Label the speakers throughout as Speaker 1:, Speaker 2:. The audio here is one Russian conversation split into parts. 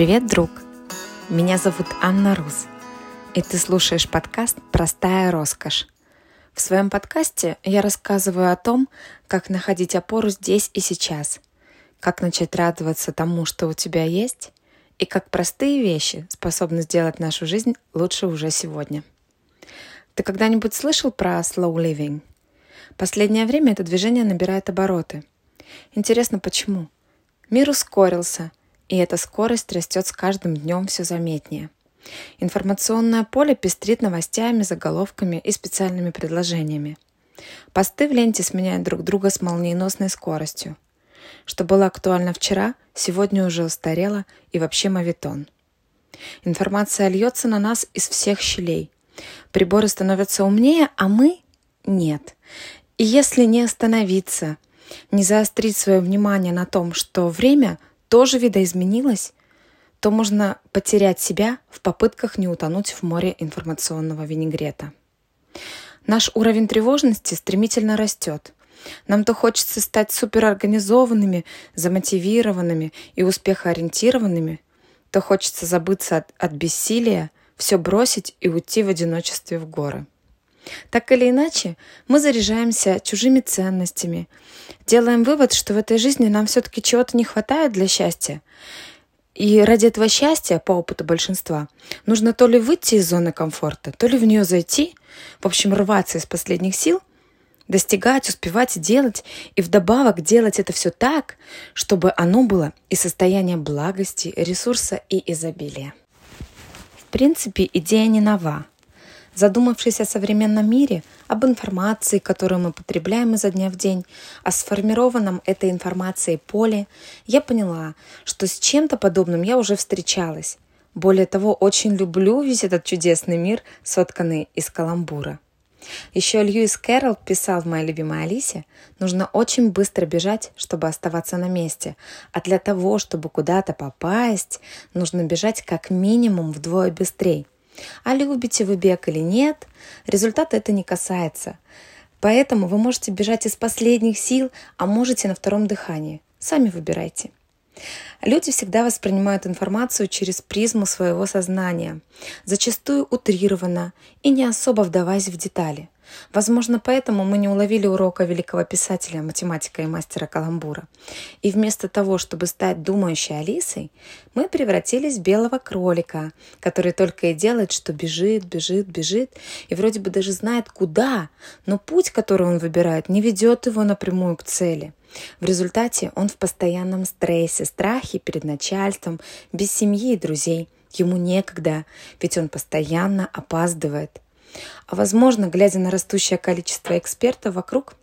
Speaker 1: Привет, друг! Меня зовут Анна Рус, и ты слушаешь подкаст «Простая роскошь». В своем подкасте я рассказываю о том, как находить опору здесь и сейчас, как начать радоваться тому, что у тебя есть, и как простые вещи способны сделать нашу жизнь лучше уже сегодня. Ты когда-нибудь слышал про slow living? Последнее время это движение набирает обороты. Интересно, почему? Мир ускорился, и эта скорость растет с каждым днем все заметнее. Информационное поле пестрит новостями, заголовками и специальными предложениями. Посты в ленте сменяют друг друга с молниеносной скоростью. Что было актуально вчера, сегодня уже устарело и вообще мавитон. Информация льется на нас из всех щелей. Приборы становятся умнее, а мы – нет. И если не остановиться, не заострить свое внимание на том, что время тоже видоизменилось, то можно потерять себя в попытках не утонуть в море информационного винегрета. Наш уровень тревожности стремительно растет. Нам то хочется стать суперорганизованными, замотивированными и успехоориентированными, то хочется забыться от, от бессилия, все бросить и уйти в одиночестве в горы. Так или иначе, мы заряжаемся чужими ценностями, делаем вывод, что в этой жизни нам все-таки чего-то не хватает для счастья. И ради этого счастья, по опыту большинства, нужно то ли выйти из зоны комфорта, то ли в нее зайти, в общем, рваться из последних сил, достигать, успевать делать, и вдобавок делать это все так, чтобы оно было и состояние благости, ресурса и изобилия. В принципе, идея не нова. Задумавшись о современном мире, об информации, которую мы потребляем изо дня в день, о сформированном этой информацией поле, я поняла, что с чем-то подобным я уже встречалась. Более того, очень люблю весь этот чудесный мир, сотканный из каламбура. Еще Льюис Кэрролл писал в «Моей любимой Алисе», нужно очень быстро бежать, чтобы оставаться на месте, а для того, чтобы куда-то попасть, нужно бежать как минимум вдвое быстрее. А любите вы бег или нет, результата это не касается. Поэтому вы можете бежать из последних сил, а можете на втором дыхании. Сами выбирайте. Люди всегда воспринимают информацию через призму своего сознания, зачастую утрированно и не особо вдаваясь в детали – Возможно, поэтому мы не уловили урока великого писателя, математика и мастера каламбура. И вместо того, чтобы стать думающей Алисой, мы превратились в белого кролика, который только и делает, что бежит, бежит, бежит, и вроде бы даже знает куда, но путь, который он выбирает, не ведет его напрямую к цели. В результате он в постоянном стрессе, страхе перед начальством, без семьи и друзей. Ему некогда, ведь он постоянно опаздывает – а возможно, глядя на растущее количество экспертов вокруг,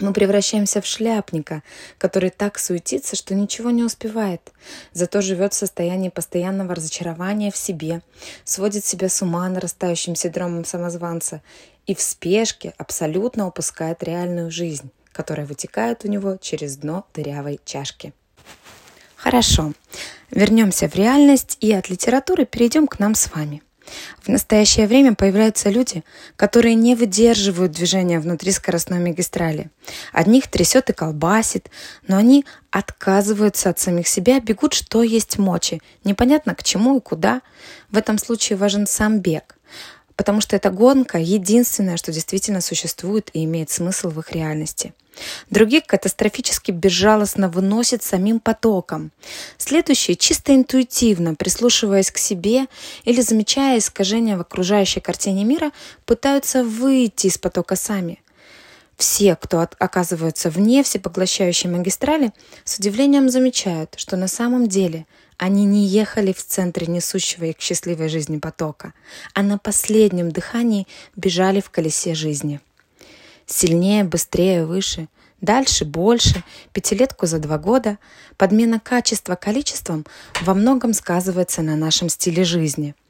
Speaker 1: мы превращаемся в шляпника, который так суетится, что ничего не успевает, зато живет в состоянии постоянного разочарования в себе, сводит себя с ума нарастающим синдромом самозванца и в спешке абсолютно упускает реальную жизнь, которая вытекает у него через дно дырявой чашки. Хорошо, вернемся в реальность и от литературы перейдем к нам с вами – в настоящее время появляются люди, которые не выдерживают движения внутри скоростной магистрали. Одних трясет и колбасит, но они отказываются от самих себя, бегут что есть мочи. Непонятно к чему и куда. В этом случае важен сам бег потому что эта гонка единственное, что действительно существует и имеет смысл в их реальности. Других катастрофически безжалостно выносит самим потоком. Следующие чисто интуитивно, прислушиваясь к себе или замечая искажения в окружающей картине мира, пытаются выйти из потока сами. Все, кто от, оказываются вне всепоглощающей магистрали, с удивлением замечают, что на самом деле они не ехали в центре несущего их счастливой жизни потока, а на последнем дыхании бежали в колесе жизни. Сильнее, быстрее, выше, дальше, больше, пятилетку за два года, подмена качества количеством во многом сказывается на нашем стиле жизни –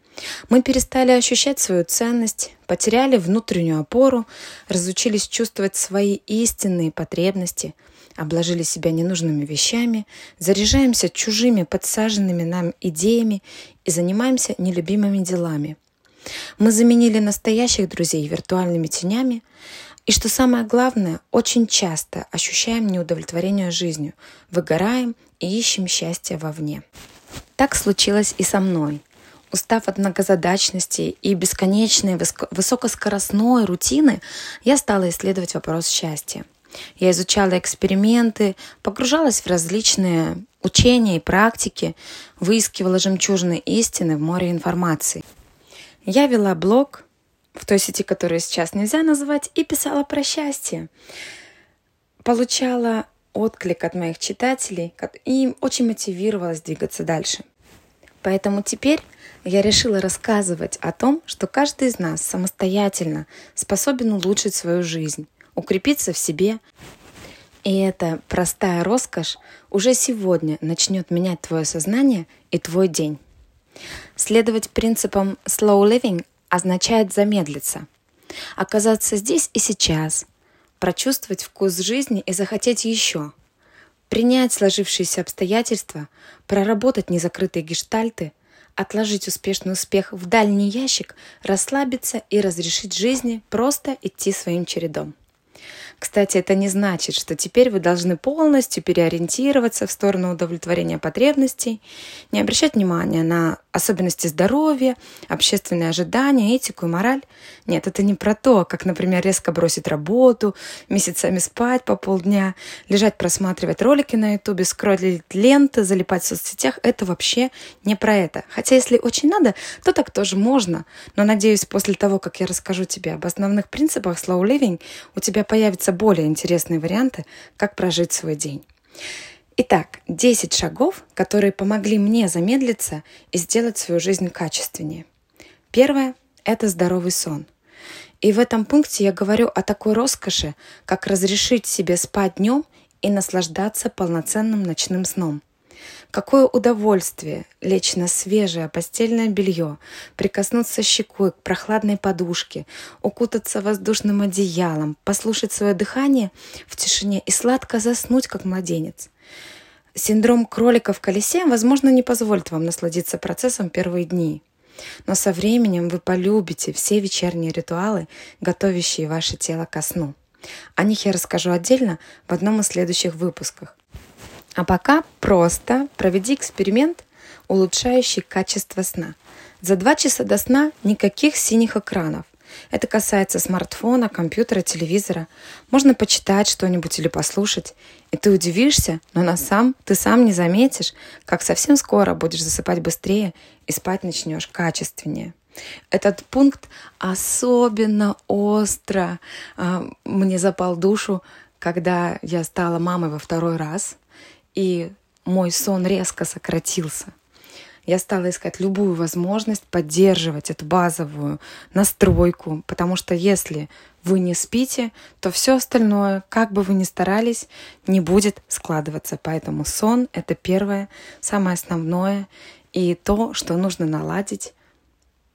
Speaker 1: мы перестали ощущать свою ценность, потеряли внутреннюю опору, разучились чувствовать свои истинные потребности, обложили себя ненужными вещами, заряжаемся чужими подсаженными нам идеями и занимаемся нелюбимыми делами. Мы заменили настоящих друзей виртуальными тенями, и что самое главное, очень часто ощущаем неудовлетворение жизнью, выгораем и ищем счастье вовне. Так случилось и со мной. Устав от многозадачности и бесконечной высокоскоростной рутины, я стала исследовать вопрос счастья. Я изучала эксперименты, погружалась в различные учения и практики, выискивала жемчужные истины в море информации. Я вела блог в той сети, которую сейчас нельзя назвать, и писала про счастье. Получала отклик от моих читателей и очень мотивировалась двигаться дальше. Поэтому теперь я решила рассказывать о том, что каждый из нас самостоятельно способен улучшить свою жизнь, укрепиться в себе. И эта простая роскошь уже сегодня начнет менять твое сознание и твой день. Следовать принципам slow living означает замедлиться, оказаться здесь и сейчас, прочувствовать вкус жизни и захотеть еще, принять сложившиеся обстоятельства, проработать незакрытые гештальты – отложить успешный успех в дальний ящик, расслабиться и разрешить жизни просто идти своим чередом. Кстати, это не значит, что теперь вы должны полностью переориентироваться в сторону удовлетворения потребностей, не обращать внимания на особенности здоровья, общественные ожидания, этику и мораль. Нет, это не про то, как, например, резко бросить работу, месяцами спать по полдня, лежать просматривать ролики на ютубе, скроллить ленты, залипать в соцсетях. Это вообще не про это. Хотя, если очень надо, то так тоже можно. Но, надеюсь, после того, как я расскажу тебе об основных принципах slow living, у тебя появятся более интересные варианты, как прожить свой день. Итак, 10 шагов, которые помогли мне замедлиться и сделать свою жизнь качественнее. Первое – это здоровый сон. И в этом пункте я говорю о такой роскоши, как разрешить себе спать днем и наслаждаться полноценным ночным сном – Какое удовольствие лечь на свежее постельное белье, прикоснуться щекой к прохладной подушке, укутаться воздушным одеялом, послушать свое дыхание в тишине и сладко заснуть, как младенец. Синдром кролика в колесе, возможно, не позволит вам насладиться процессом первые дни. Но со временем вы полюбите все вечерние ритуалы, готовящие ваше тело ко сну. О них я расскажу отдельно в одном из следующих выпусков. А пока просто проведи эксперимент, улучшающий качество сна. За два часа до сна никаких синих экранов. Это касается смартфона, компьютера, телевизора. Можно почитать что-нибудь или послушать. И ты удивишься, но на сам ты сам не заметишь, как совсем скоро будешь засыпать быстрее и спать начнешь качественнее. Этот пункт особенно остро а, мне запал душу, когда я стала мамой во второй раз и мой сон резко сократился. Я стала искать любую возможность поддерживать эту базовую настройку, потому что если вы не спите, то все остальное, как бы вы ни старались, не будет складываться. Поэтому сон — это первое, самое основное, и то, что нужно наладить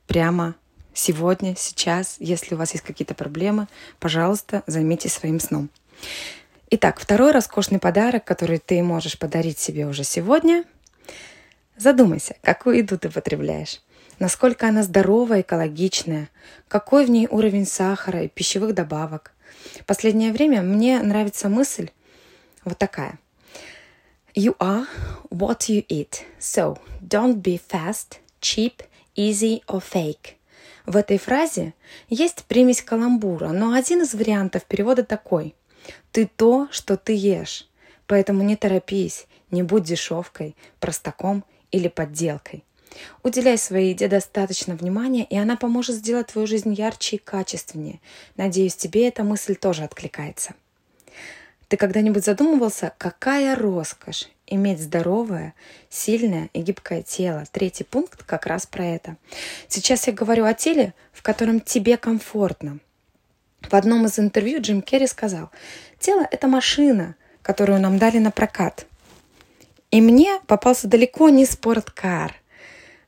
Speaker 1: прямо сегодня, сейчас. Если у вас есть какие-то проблемы, пожалуйста, займитесь своим сном. Итак, второй роскошный подарок, который ты можешь подарить себе уже сегодня. Задумайся, какую еду ты потребляешь, насколько она здоровая, экологичная, какой в ней уровень сахара и пищевых добавок. В последнее время мне нравится мысль вот такая. You are what you eat, so don't be fast, cheap, easy or fake. В этой фразе есть примесь каламбура, но один из вариантов перевода такой – ты то, что ты ешь. Поэтому не торопись, не будь дешевкой, простаком или подделкой. Уделяй своей еде достаточно внимания, и она поможет сделать твою жизнь ярче и качественнее. Надеюсь, тебе эта мысль тоже откликается. Ты когда-нибудь задумывался, какая роскошь иметь здоровое, сильное и гибкое тело? Третий пункт как раз про это. Сейчас я говорю о теле, в котором тебе комфортно – в одном из интервью Джим Керри сказал, тело – это машина, которую нам дали на прокат. И мне попался далеко не спорткар.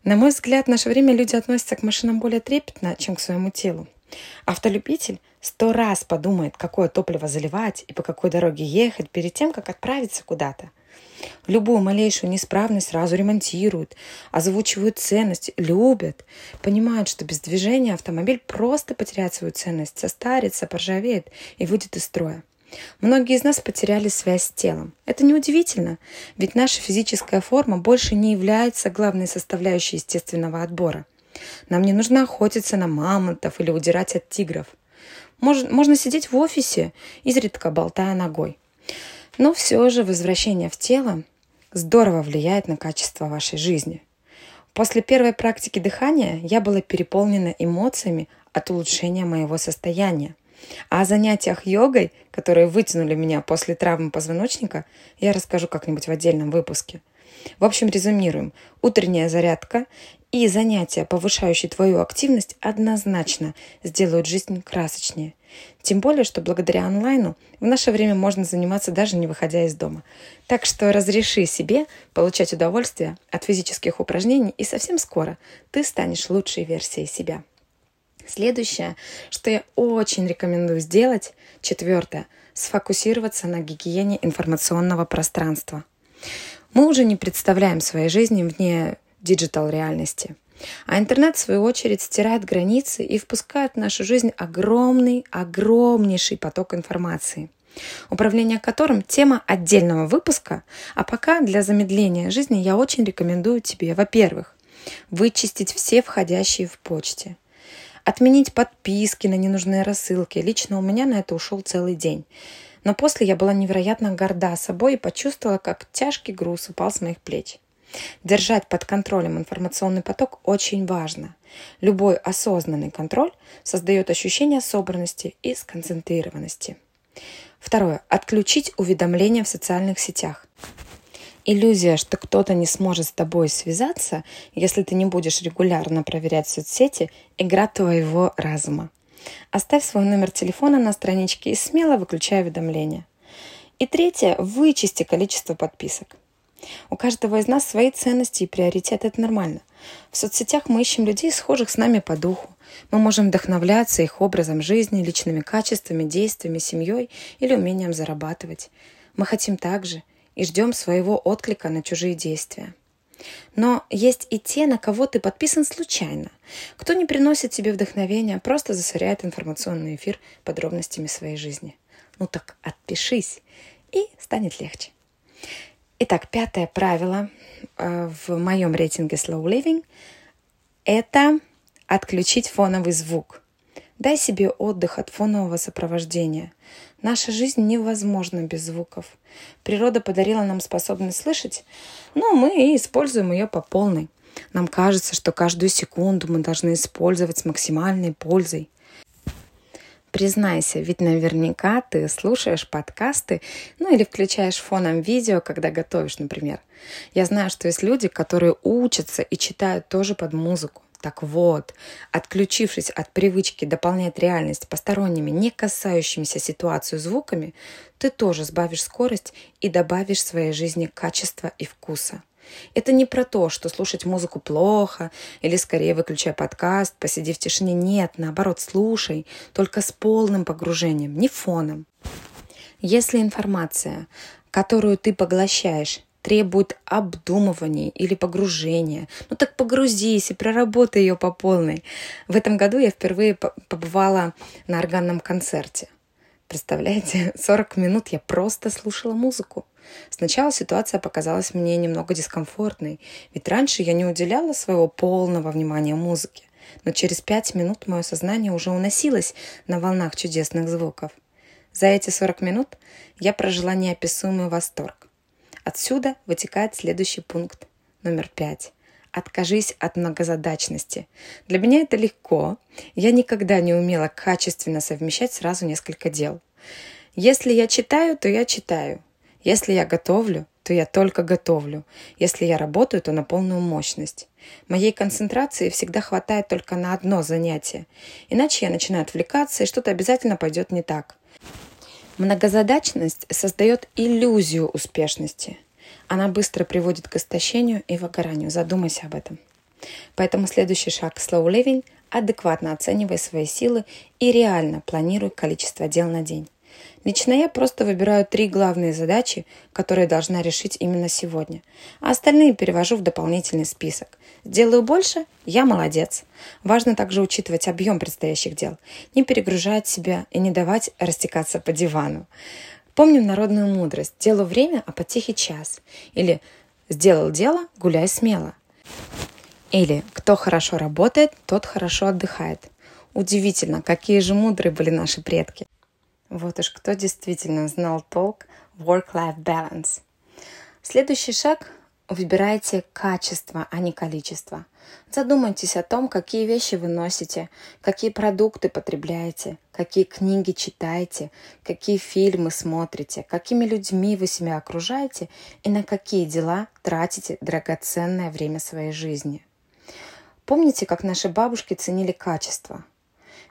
Speaker 1: На мой взгляд, в наше время люди относятся к машинам более трепетно, чем к своему телу. Автолюбитель сто раз подумает, какое топливо заливать и по какой дороге ехать перед тем, как отправиться куда-то – Любую малейшую неисправность сразу ремонтируют, озвучивают ценность, любят, понимают, что без движения автомобиль просто потеряет свою ценность, состарится, поржавеет и выйдет из строя. Многие из нас потеряли связь с телом. Это неудивительно, ведь наша физическая форма больше не является главной составляющей естественного отбора. Нам не нужно охотиться на мамонтов или удирать от тигров. Можно, можно сидеть в офисе, изредка болтая ногой. Но все же возвращение в тело здорово влияет на качество вашей жизни. После первой практики дыхания я была переполнена эмоциями от улучшения моего состояния. А о занятиях йогой, которые вытянули меня после травмы позвоночника, я расскажу как-нибудь в отдельном выпуске. В общем, резюмируем. Утренняя зарядка и занятия, повышающие твою активность, однозначно сделают жизнь красочнее. Тем более, что благодаря онлайну в наше время можно заниматься даже не выходя из дома. Так что разреши себе получать удовольствие от физических упражнений, и совсем скоро ты станешь лучшей версией себя. Следующее, что я очень рекомендую сделать, четвертое, сфокусироваться на гигиене информационного пространства. Мы уже не представляем своей жизни вне digital реальности. А интернет, в свою очередь, стирает границы и впускает в нашу жизнь огромный, огромнейший поток информации, управление которым тема отдельного выпуска, а пока для замедления жизни я очень рекомендую тебе, во-первых, вычистить все входящие в почте, отменить подписки на ненужные рассылки. Лично у меня на это ушел целый день. Но после я была невероятно горда собой и почувствовала, как тяжкий груз упал с моих плеч. Держать под контролем информационный поток очень важно. Любой осознанный контроль создает ощущение собранности и сконцентрированности. Второе. Отключить уведомления в социальных сетях. Иллюзия, что кто-то не сможет с тобой связаться, если ты не будешь регулярно проверять соцсети, игра твоего разума. Оставь свой номер телефона на страничке и смело выключай уведомления. И третье, вычисти количество подписок. У каждого из нас свои ценности и приоритеты, это нормально. В соцсетях мы ищем людей, схожих с нами по духу. Мы можем вдохновляться их образом жизни, личными качествами, действиями, семьей или умением зарабатывать. Мы хотим так же и ждем своего отклика на чужие действия. Но есть и те, на кого ты подписан случайно. Кто не приносит тебе вдохновения, просто засоряет информационный эфир подробностями своей жизни. Ну так отпишись, и станет легче. Итак, пятое правило э, в моем рейтинге Slow Living – это отключить фоновый звук. Дай себе отдых от фонового сопровождения. Наша жизнь невозможна без звуков. Природа подарила нам способность слышать, но мы и используем ее по полной. Нам кажется, что каждую секунду мы должны использовать с максимальной пользой – Признайся, ведь наверняка ты слушаешь подкасты, ну или включаешь фоном видео, когда готовишь, например. Я знаю, что есть люди, которые учатся и читают тоже под музыку. Так вот, отключившись от привычки дополнять реальность посторонними, не касающимися ситуацию звуками, ты тоже сбавишь скорость и добавишь своей жизни качества и вкуса. Это не про то, что слушать музыку плохо, или скорее выключай подкаст, посиди в тишине. Нет, наоборот, слушай, только с полным погружением, не фоном. Если информация, которую ты поглощаешь, требует обдумывания или погружения. Ну так погрузись и проработай ее по полной. В этом году я впервые побывала на органном концерте. Представляете, 40 минут я просто слушала музыку. Сначала ситуация показалась мне немного дискомфортной, ведь раньше я не уделяла своего полного внимания музыке. Но через пять минут мое сознание уже уносилось на волнах чудесных звуков. За эти 40 минут я прожила неописуемый восторг. Отсюда вытекает следующий пункт, номер пять. Откажись от многозадачности. Для меня это легко. Я никогда не умела качественно совмещать сразу несколько дел. Если я читаю, то я читаю. Если я готовлю, то я только готовлю. Если я работаю, то на полную мощность. Моей концентрации всегда хватает только на одно занятие. Иначе я начинаю отвлекаться, и что-то обязательно пойдет не так. Многозадачность создает иллюзию успешности. Она быстро приводит к истощению и выгоранию. Задумайся об этом. Поэтому следующий шаг slow living – адекватно оценивай свои силы и реально планируй количество дел на день. Лично я просто выбираю три главные задачи, которые должна решить именно сегодня, а остальные перевожу в дополнительный список. Сделаю больше – я молодец. Важно также учитывать объем предстоящих дел, не перегружать себя и не давать растекаться по дивану. Помним народную мудрость «делу время, а потехи час» или «сделал дело, гуляй смело». Или «кто хорошо работает, тот хорошо отдыхает». Удивительно, какие же мудрые были наши предки. Вот уж кто действительно знал толк work-life balance. Следующий шаг – выбирайте качество, а не количество. Задумайтесь о том, какие вещи вы носите, какие продукты потребляете, какие книги читаете, какие фильмы смотрите, какими людьми вы себя окружаете и на какие дела тратите драгоценное время своей жизни. Помните, как наши бабушки ценили качество –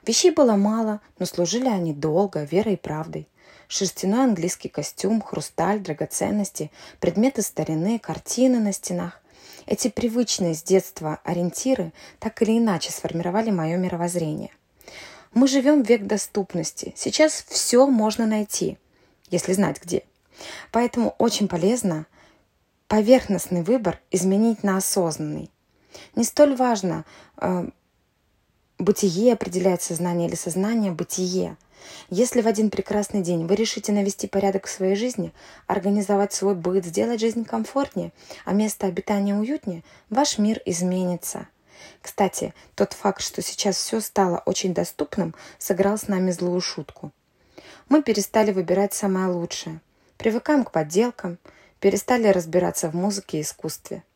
Speaker 1: Вещей было мало, но служили они долго, верой и правдой. Шерстяной английский костюм, хрусталь, драгоценности, предметы старины, картины на стенах. Эти привычные с детства ориентиры так или иначе сформировали мое мировоззрение. Мы живем в век доступности. Сейчас все можно найти, если знать где. Поэтому очень полезно поверхностный выбор изменить на осознанный. Не столь важно, э, Бытие определяет сознание или сознание – бытие. Если в один прекрасный день вы решите навести порядок в своей жизни, организовать свой быт, сделать жизнь комфортнее, а место обитания уютнее, ваш мир изменится. Кстати, тот факт, что сейчас все стало очень доступным, сыграл с нами злую шутку. Мы перестали выбирать самое лучшее, привыкаем к подделкам, перестали разбираться в музыке и искусстве –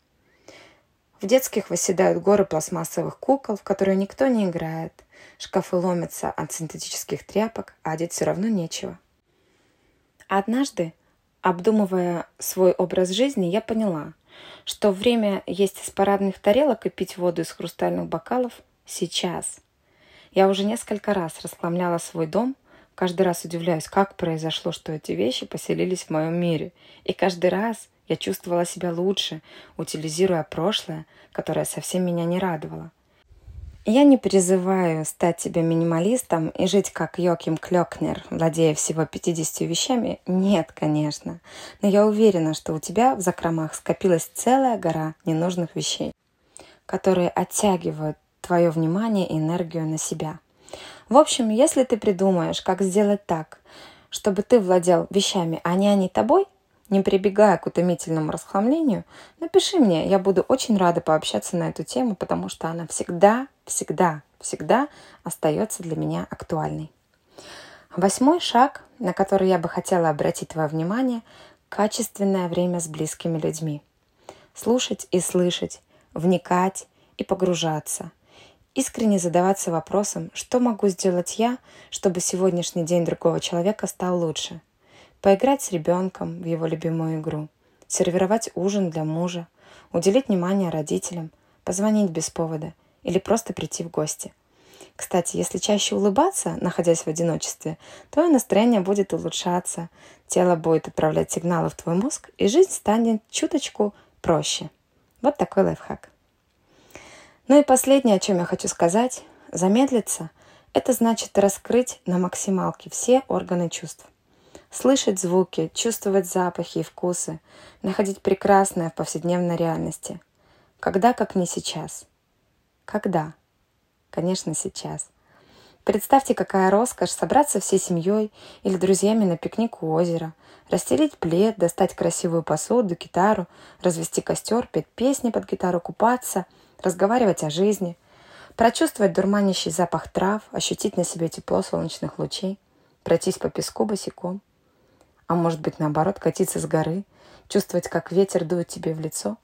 Speaker 1: в детских восседают горы пластмассовых кукол, в которые никто не играет. Шкафы ломятся от синтетических тряпок, а одеть все равно нечего. Однажды, обдумывая свой образ жизни, я поняла, что время есть из парадных тарелок и пить воду из хрустальных бокалов сейчас. Я уже несколько раз расхламляла свой дом, каждый раз удивляюсь, как произошло, что эти вещи поселились в моем мире. И каждый раз я чувствовала себя лучше, утилизируя прошлое, которое совсем меня не радовало. Я не призываю стать себе минималистом и жить как Йоким Клёкнер, владея всего 50 вещами. Нет, конечно. Но я уверена, что у тебя в закромах скопилась целая гора ненужных вещей, которые оттягивают твое внимание и энергию на себя. В общем, если ты придумаешь, как сделать так, чтобы ты владел вещами, а не они тобой, не прибегая к утомительному расхламлению, напиши мне, я буду очень рада пообщаться на эту тему, потому что она всегда, всегда, всегда остается для меня актуальной. Восьмой шаг, на который я бы хотела обратить твое внимание – качественное время с близкими людьми. Слушать и слышать, вникать и погружаться. Искренне задаваться вопросом, что могу сделать я, чтобы сегодняшний день другого человека стал лучше – поиграть с ребенком в его любимую игру, сервировать ужин для мужа, уделить внимание родителям, позвонить без повода или просто прийти в гости. Кстати, если чаще улыбаться, находясь в одиночестве, твое настроение будет улучшаться, тело будет отправлять сигналы в твой мозг, и жизнь станет чуточку проще. Вот такой лайфхак. Ну и последнее, о чем я хочу сказать, замедлиться – это значит раскрыть на максималке все органы чувств слышать звуки, чувствовать запахи и вкусы, находить прекрасное в повседневной реальности. Когда, как не сейчас? Когда? Конечно, сейчас. Представьте, какая роскошь собраться всей семьей или друзьями на пикник у озера, расстелить плед, достать красивую посуду, гитару, развести костер, петь песни под гитару, купаться, разговаривать о жизни, прочувствовать дурманящий запах трав, ощутить на себе тепло солнечных лучей, пройтись по песку босиком – а может быть наоборот, катиться с горы, чувствовать, как ветер дует тебе в лицо.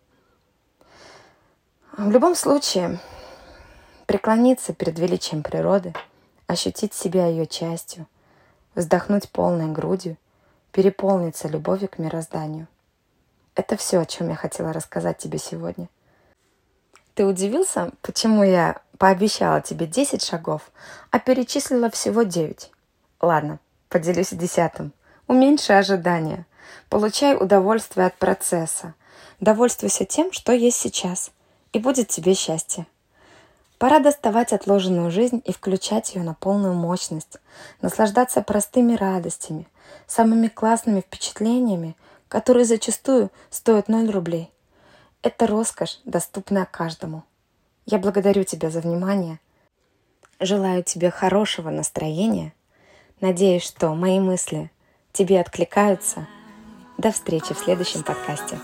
Speaker 1: В любом случае, преклониться перед величием природы, ощутить себя ее частью, вздохнуть полной грудью, переполниться любовью к мирозданию. Это все, о чем я хотела рассказать тебе сегодня. Ты удивился, почему я пообещала тебе 10 шагов, а перечислила всего 9? Ладно, поделюсь десятым. Уменьши ожидания. Получай удовольствие от процесса. Довольствуйся тем, что есть сейчас, и будет тебе счастье. Пора доставать отложенную жизнь и включать ее на полную мощность, наслаждаться простыми радостями, самыми классными впечатлениями, которые зачастую стоят 0 рублей. Это роскошь, доступная каждому. Я благодарю тебя за внимание. Желаю тебе хорошего настроения. Надеюсь, что мои мысли тебе откликаются. До встречи в следующем подкасте.